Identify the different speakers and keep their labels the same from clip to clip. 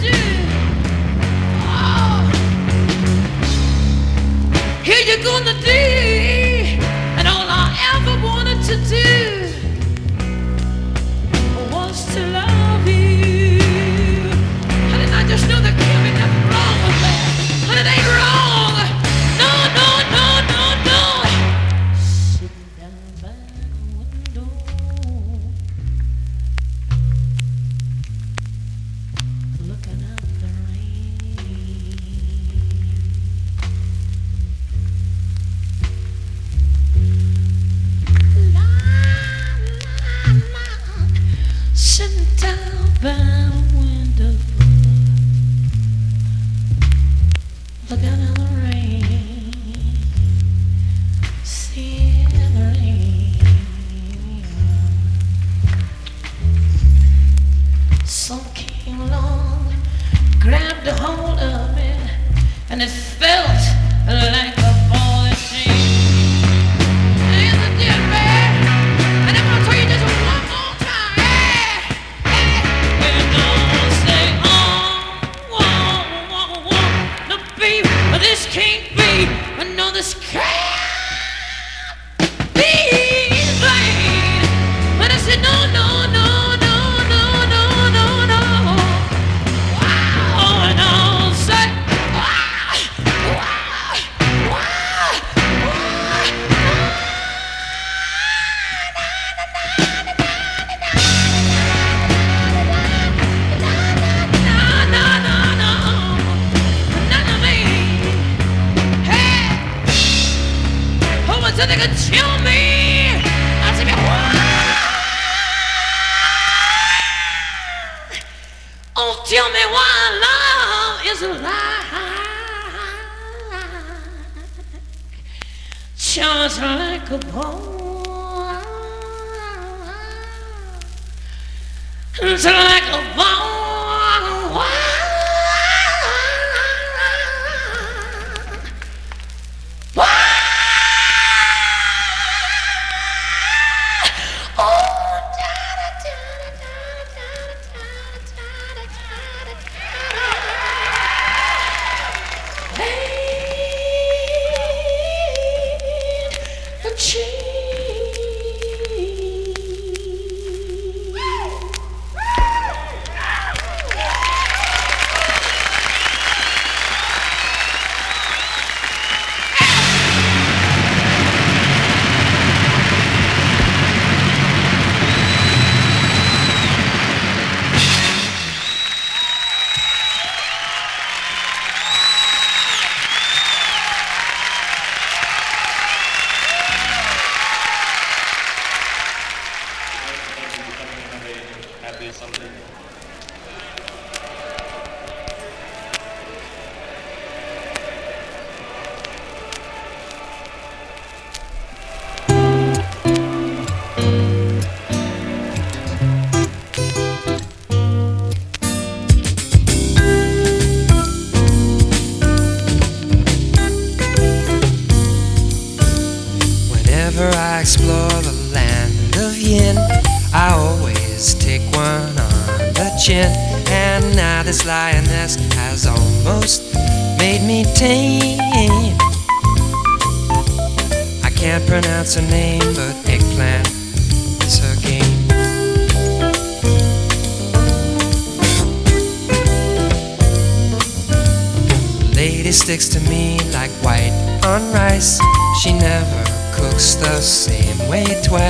Speaker 1: do?
Speaker 2: shines like a bone. It's like a bone.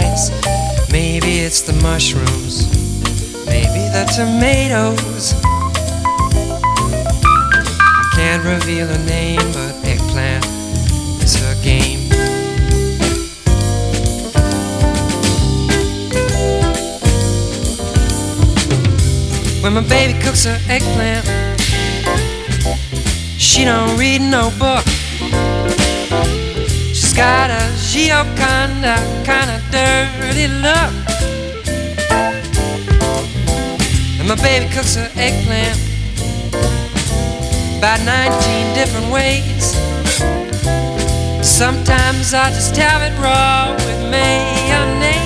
Speaker 2: Twice. Maybe it's the mushrooms, maybe the tomatoes. Can't reveal her name, but eggplant is her game. When my baby cooks her eggplant, she don't read no book. She's got a Gioconda kind of kinda dirty look. And my baby cooks her eggplant about 19 different ways. Sometimes I just have it raw with mayonnaise.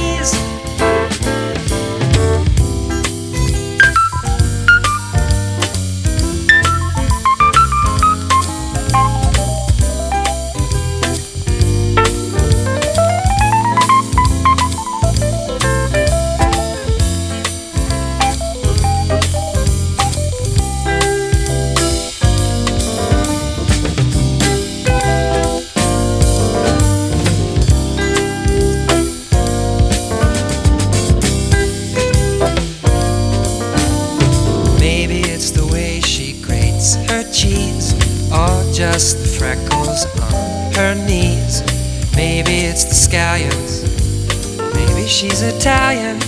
Speaker 2: She's Italian.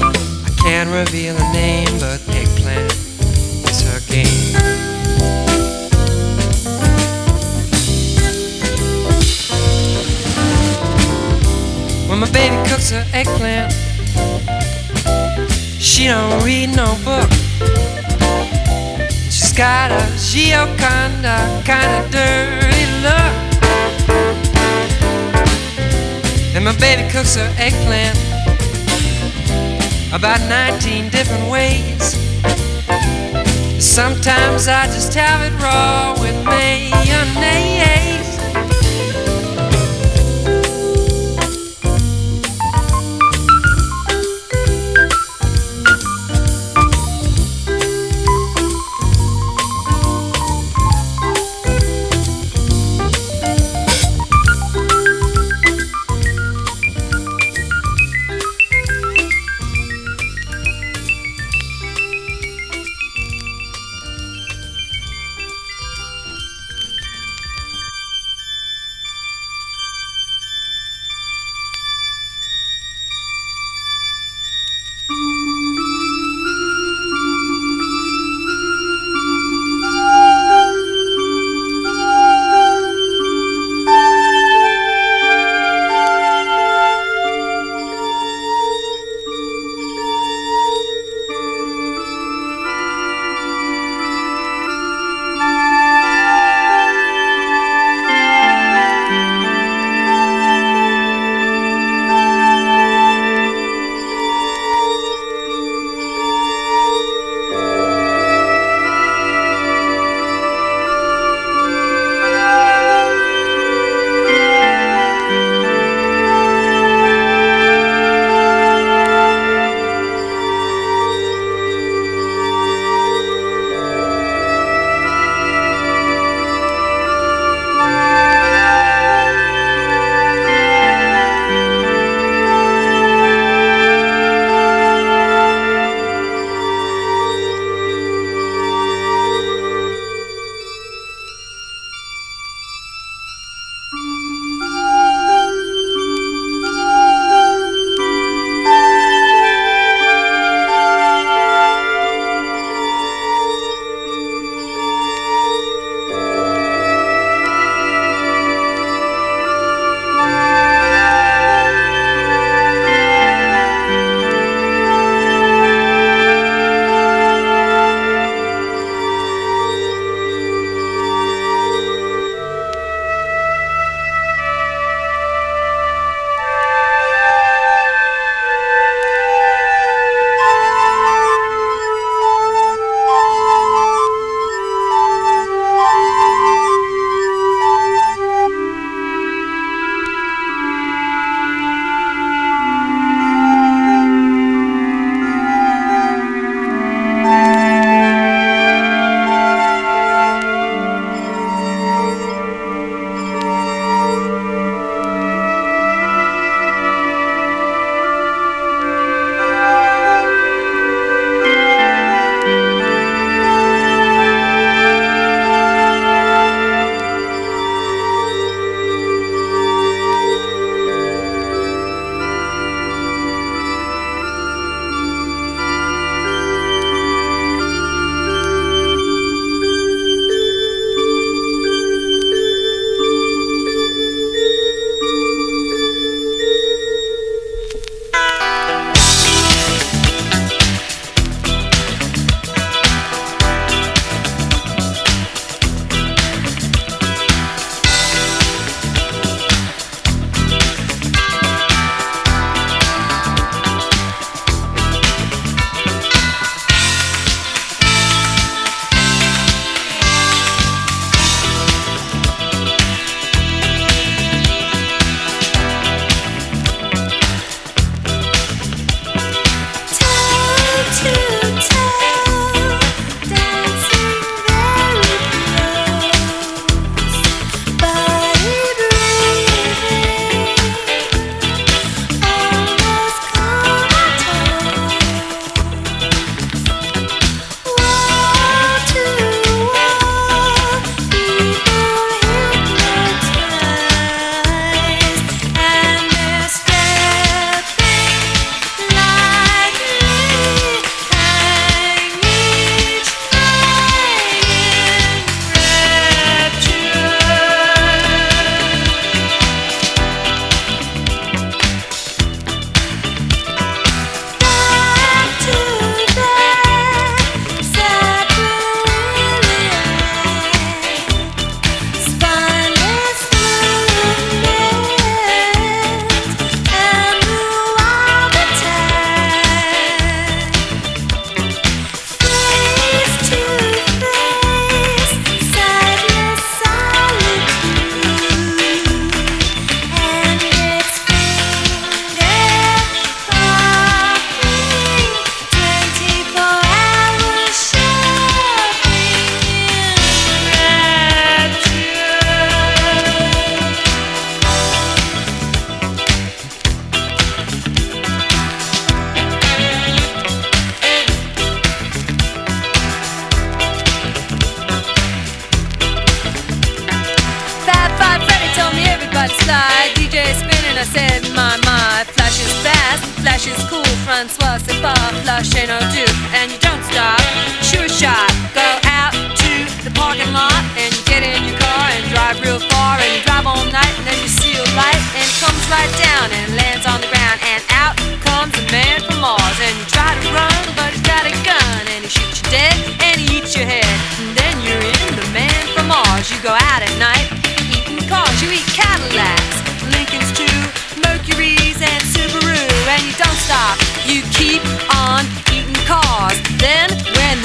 Speaker 2: I can't reveal her name, but eggplant is her game. When my baby cooks her eggplant, she don't read no book. She's got a Gioconda kind of dirty look. And my baby cooks her eggplant about 19 different ways. Sometimes I just have it raw with mayonnaise.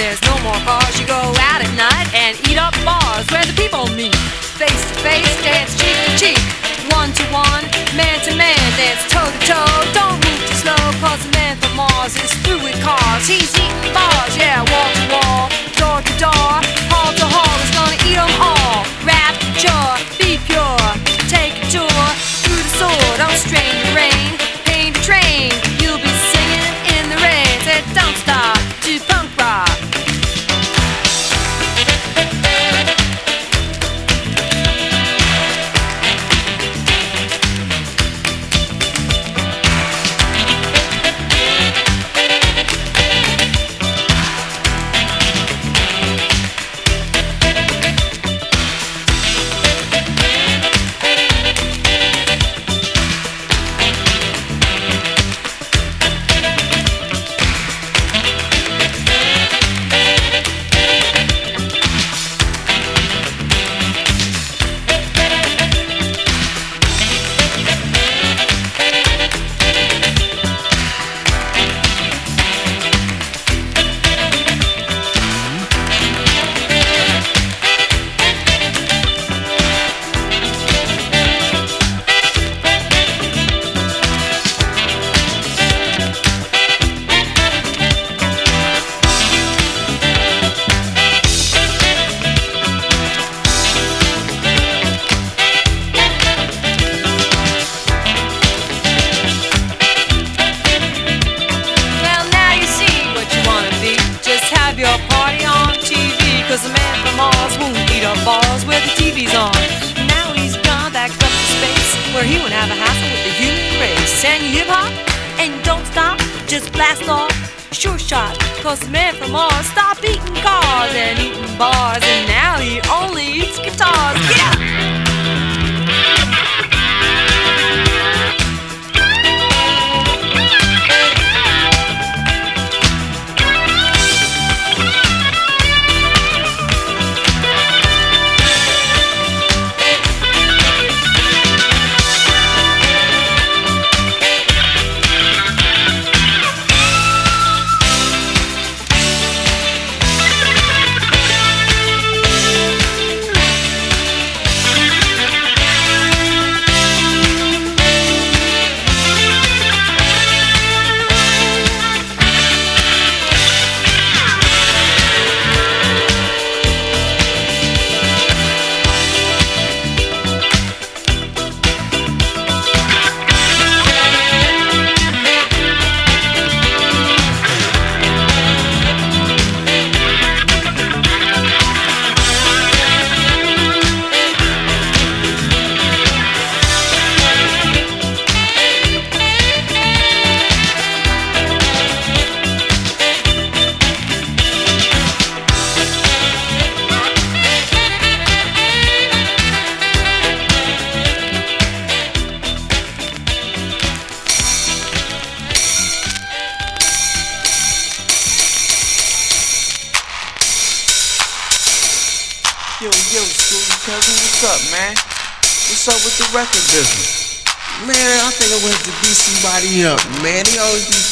Speaker 3: there's no more cars. You go out at night and eat up bars where the people meet. Face to face, dance cheek to cheek. One to one, man to man, dance toe to toe. Don't move too slow, cause the man from Mars is through with cars. He's eating bars, yeah, wall to wall.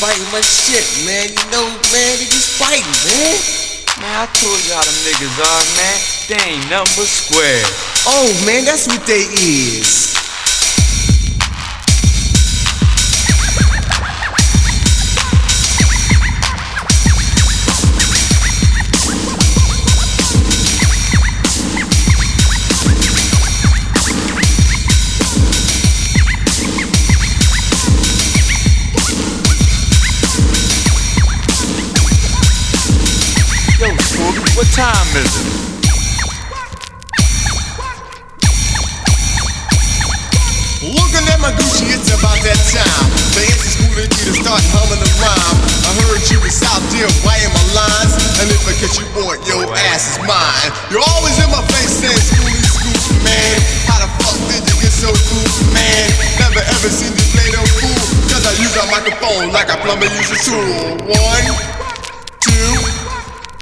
Speaker 4: fighting my shit, man. You know, man, they just fighting, man.
Speaker 5: Man, I told you how them niggas are, man. They ain't number square.
Speaker 4: Oh, man, that's what they is.
Speaker 5: What time is it?
Speaker 4: Looking at my Gucci, it's about that time. The answer's fooling you to start humming a rhyme. I heard you was out there weighing my lines. And if I catch you, boy, your ass is mine. You're always in my face saying, Schoolie, scoops, man. How the fuck did you get so cool, man? Never ever seen you play no fool. Cause I use a microphone like a plumber uses a tool. One, two,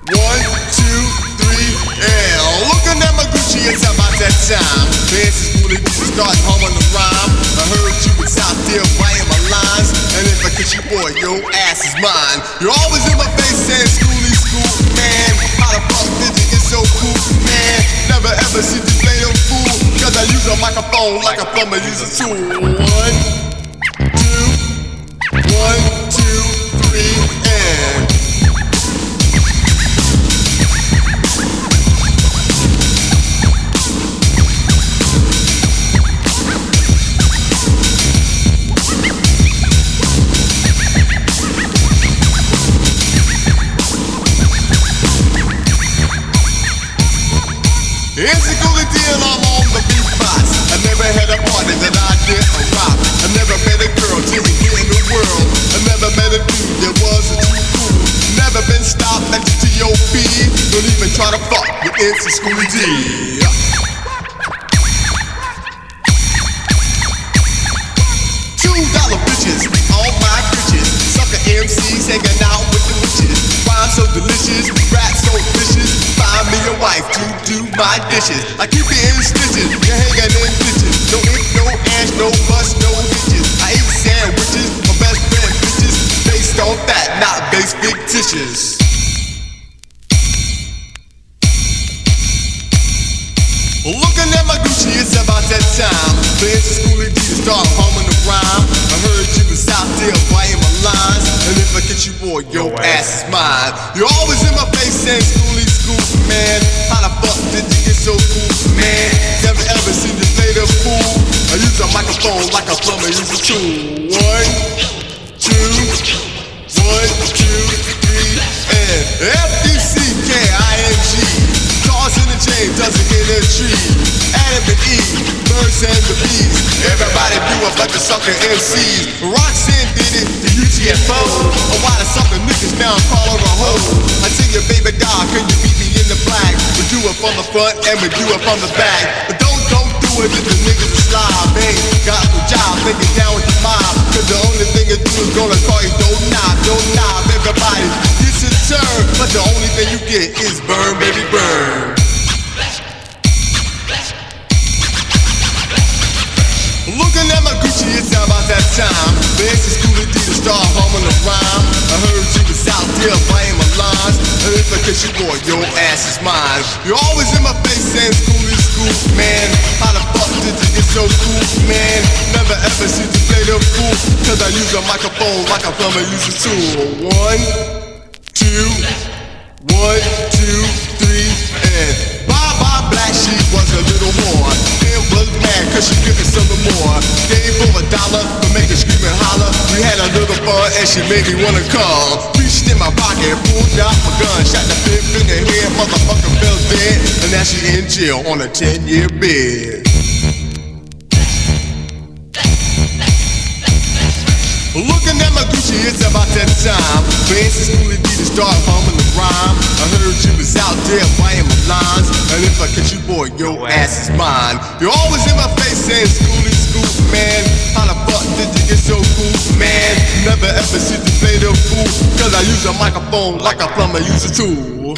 Speaker 4: one, two, three, and looking at my Gucci, it's about that time. Fancy schooling, you should start humming the rhyme. I heard you was out there writing my lines, and if I catch you, boy, your ass is mine. You're always in my face saying schooly school, man. How the fuck did you get so cool, man? Never ever seen you play no fool, cause I use a microphone like a plumber uses a tool. One, two, one, two, three, and. It's a cool deal, I'm on the beatbox. I never had a party that I didn't rock. I never met a girl till we in the world. I never met a dude that wasn't cool. Never been stopped at the. Don't even try to fuck with NC Schoolly D. Two dollar bitches, all my bitches. Sucker MCs hanging out with the witches. Rhyme so delicious, rap so vicious. Find me a wife to do my dishes. I keep it in stitches, you're hanging in ditches. No ink, no ash, no bust, no hitches. I eat sandwiches, my best friend bitches. Based on that, not based fictitious. Looking at my Gucci, it's about that time. Fancy Schoolly D to start humming the rhyme. I heard you was out there writing my lines. And if I get you, boy, your ass is mine. You're always in my face saying school, man. How the fuck did you get so cool, man? Never ever seen play the fool. I use a microphone like a plumber uses a tool. One, two, one, two, three, and F-U-C-K-I-N-G. Cars in the chain, doesn't get a tree. Adam and Eve, birds and the bees. Everybody do a bunch of sucker MCs. Roxanne it, the UTFO. A lot of sucker niggas now call her a hoe. I tell you, baby doll, can you beat me in the black? We do it from the front and we do it from the back. But don't, don't do it if the niggas are slob. Ain't got no job, it down with the mob. Cause the only thing you do is gonna call you don't knob, don't knob. Everybody gets a turn, but the only thing you get is burn, baby, burn. Looking at my Gucci, it's about that time. Fancy Schoolly D to start humming the rhyme. I heard you was out there playing my lines. And if I catch you, boy, your ass is mine. You're always in my face saying school, man. How the fuck did you get so cool, man? Never ever seen you play the fool. Cause I use a microphone like a plumber uses a tool. One, two, one, two, three, and sheep was a little more. Then was mad cause she couldn't sell no more. Gave her a dollar to make her scream and holler. We had a little fun and she made me wanna call. Reached in my pocket, pulled out my gun, shot the fifth in the head, motherfucker fell dead. And now she in jail on a 10 year bed. Looking at my Gucci, it's about that time. Fancy Schoolly D to start humming the rhyme. I heard you was out there writing my lines. And if I catch you, boy, your ass is mine. You're always in my face saying Schoolly school, man. How the fuck did you get so cool, man? Never ever seen you play the fool. Cause I use a microphone like a plumber uses a tool.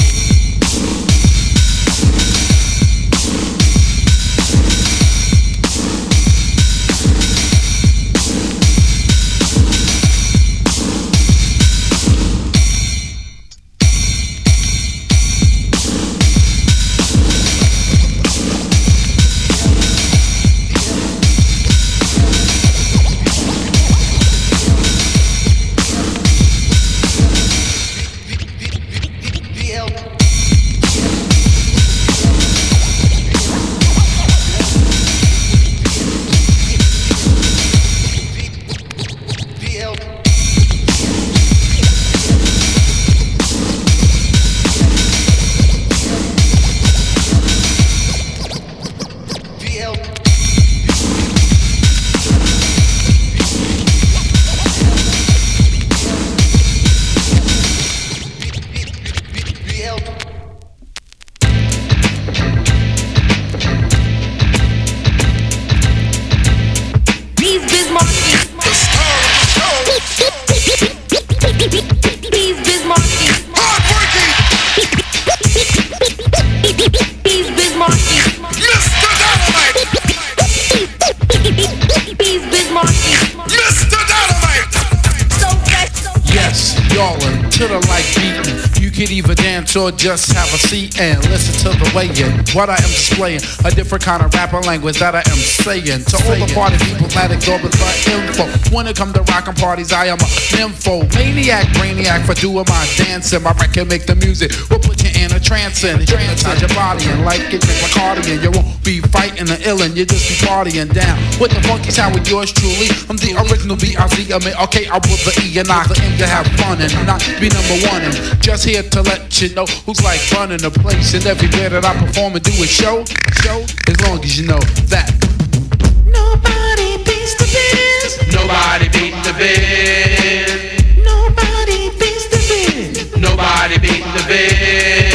Speaker 6: In what I am displaying. A different kind of rapper language that I am saying. To all the party people that exorbit the info. When it come to rockin' parties, I am a nympho. Maniac, brainiac for doing my dancing. My record make the music. We'll put you in a trance and hypnotize your body and like it like cardigan. You won't be fighting the ill and you just be partying down. With the funky sound with yours truly. I'm the original B-I-Z. I mean, okay, I will the E and I aim to have fun and not be number one. And just here to let you know who's like running the place and everywhere that I perform and do a show, show. As long as you know that
Speaker 7: Nobody beats the biz.
Speaker 6: nobody beat the biz.
Speaker 7: Nobody beats the biz.
Speaker 6: Nobody beat the biz.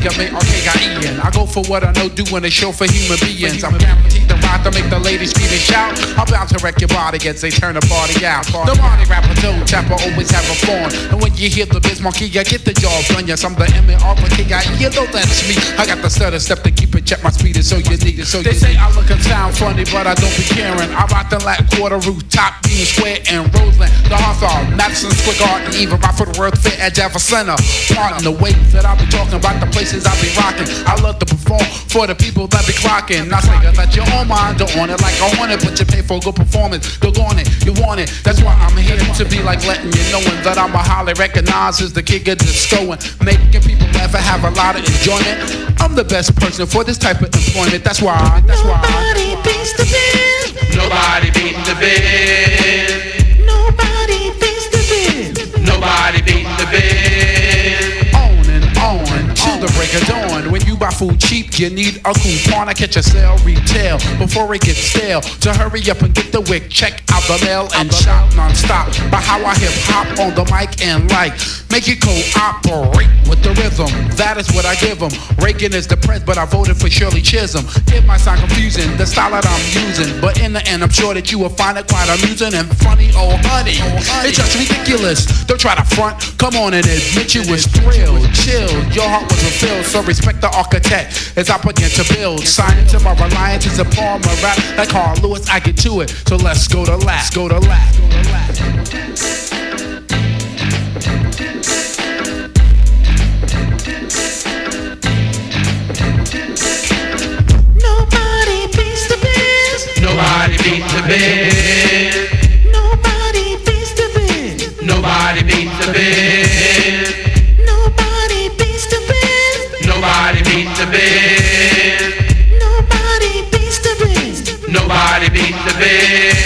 Speaker 6: I go for what I know, doing a show for human beings. I'm guaranteed to rock to make the ladies scream and shout. I'm bound to wreck your body as they turn the party out. The party rapper, toe tapper, always have a phone. And when you hear the Biz Markie, I get the job done. Yes, I'm the you know that's me. I got the stutter step to check my speed, is so you need it. So they say I look and sound funny, but I don't be caring. I rock the Latin Quarter rooftop, Union Square, and Roseland. The Hawthorne, Madison Square Garden, even Rockford World fit at Javits Center. Pardon the way that I be talking about the places I be rocking. I love to perform for the people that be clocking. Not saying that you're on mine, don't want it like I want it, but you pay for a good performance. Go on it, you want it. That's why I'm here to be like letting you knowing that I'm a highly recognized as the of disco and making people laugh and have a lot of enjoyment. I'm the best person for this type of employment. That's why. That's why.
Speaker 7: Nobody beats the biz.
Speaker 6: Nobody beat the biz.
Speaker 7: Nobody beats the biz.
Speaker 6: Nobody beat the biz. On and on till the break of dawn. When you buy food cheap, you need a coupon. I catch a sale retail before it gets stale. To hurry up and get the wick, check out the mail and shout non-stop. By how I hip hop on the mic and like make it cooperate with the rhythm. That is what I give them. Reagan is the press, but I voted for Shirley Chisholm. It might sound confusing, the style that I'm using, but in the end, I'm sure that you will find it quite amusing and funny. Oh honey, it's just ridiculous. Don't try to front. Come on and admit you was thrilled, chilled. Your heart was fulfilled, so respect the architect as I begin to build. Sign into my reliance is a form of rap. Like Carl Lewis, I get to it. So let's go to last, Go to lap. Go to lap.
Speaker 7: Nobody beats the biz.
Speaker 6: Nobody beat the biz.
Speaker 7: Nobody beats the biz.
Speaker 6: Nobody beat the biz.
Speaker 7: Nobody